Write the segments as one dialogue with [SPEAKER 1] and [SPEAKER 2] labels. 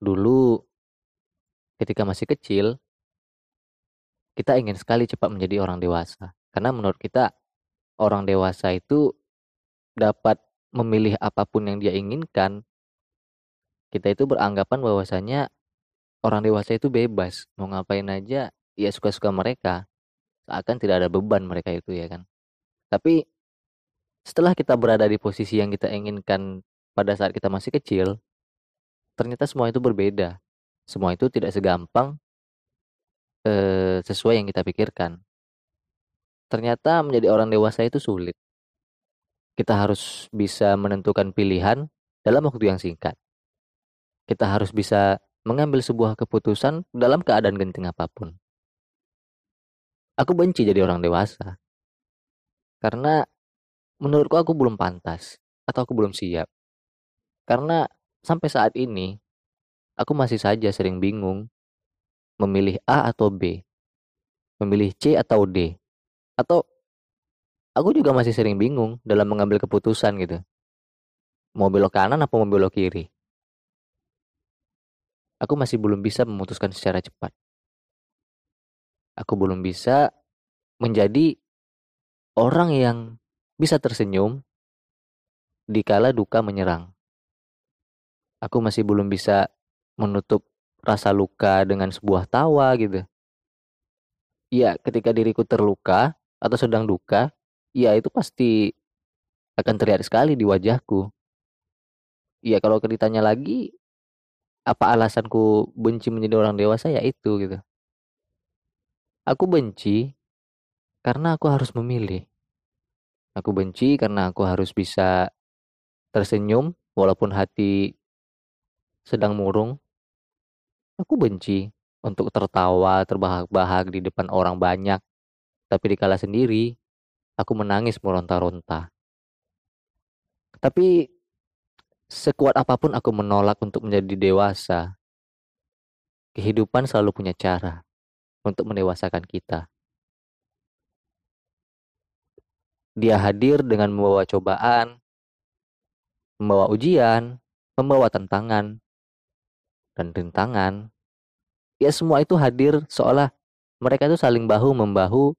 [SPEAKER 1] Dulu ketika masih kecil kita ingin sekali cepat menjadi orang dewasa. Karena menurut kita orang dewasa itu dapat memilih apa pun yang dia inginkan. Kita itu beranggapan bahwasanya orang dewasa itu bebas, mau ngapain aja ya suka-suka mereka. Seakan tidak ada beban mereka itu ya kan. Tapi setelah kita berada di posisi yang kita inginkan pada saat kita masih kecil, ternyata semua itu berbeda. Semua itu tidak segampang eh, sesuai yang kita pikirkan. Ternyata menjadi orang dewasa itu sulit. Kita harus bisa menentukan pilihan dalam waktu yang singkat. Kita harus bisa mengambil sebuah keputusan dalam keadaan genting apa pun. Aku benci jadi orang dewasa. Karena menurutku aku belum pantas atau aku belum siap. Karena sampai saat ini aku masih saja sering bingung memilih A atau B, memilih C atau D, atau aku juga masih sering bingung dalam mengambil keputusan gitu. Mau belok kanan apa mau belok kiri? Aku masih belum bisa memutuskan secara cepat. Aku belum bisa menjadi orang yang bisa tersenyum dikala duka menyerang. Aku masih belum bisa menutup rasa luka dengan sebuah tawa gitu. Iya, ketika diriku terluka atau sedang duka, ya itu pasti akan terlihat sekali di wajahku. Iya, kalau ditanya lagi, apa alasanku benci menjadi orang dewasa ya itu gitu. Aku benci karena aku harus memilih. Aku benci karena aku harus bisa tersenyum walaupun hati sedang murung Aku benci untuk tertawa terbahak-bahak di depan orang banyak, tapi dikala sendiri, aku menangis meronta-ronta. Tapi sekuat apa pun aku menolak untuk menjadi dewasa, kehidupan selalu punya cara untuk mendewasakan kita. Dia hadir dengan membawa cobaan, membawa ujian, membawa tantangan, dan rintangan, ya semua itu hadir seolah mereka itu saling bahu membahu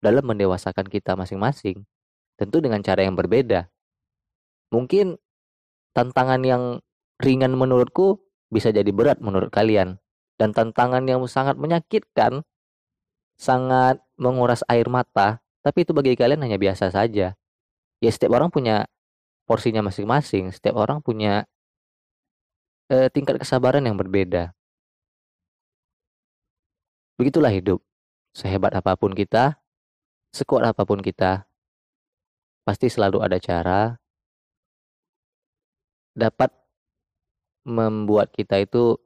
[SPEAKER 1] dalam mendewasakan kita masing-masing. Tentu dengan cara yang berbeda. Mungkin tantangan yang ringan menurutku bisa jadi berat menurut kalian. Dan tantangan yang sangat menyakitkan, sangat menguras air mata, tapi itu bagi kalian hanya biasa saja. Ya setiap orang punya porsinya masing-masing, setiap orang punya eh, tingkat kesabaran yang berbeda. Begitulah hidup. Sehebat apa pun kita, sekuat apa pun kita, pasti selalu ada cara dapat membuat kita itu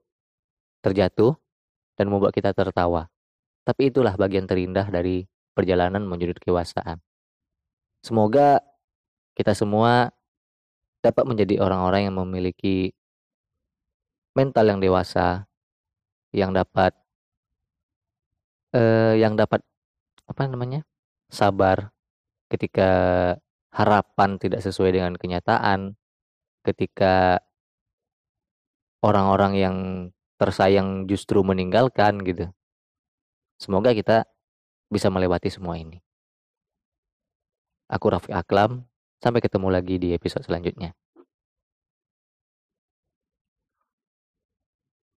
[SPEAKER 1] terjatuh dan membuat kita tertawa. Tapi itulah bagian terindah dari perjalanan menuju kewasaan. Semoga kita semua dapat menjadi orang-orang yang memiliki mental yang dewasa yang dapat eh, yang dapat apa namanya sabar ketika harapan tidak sesuai dengan kenyataan ketika orang-orang yang tersayang justru meninggalkan gitu. Semoga kita bisa melewati semua ini. Aku Raffi Aklam sampai ketemu lagi di episode selanjutnya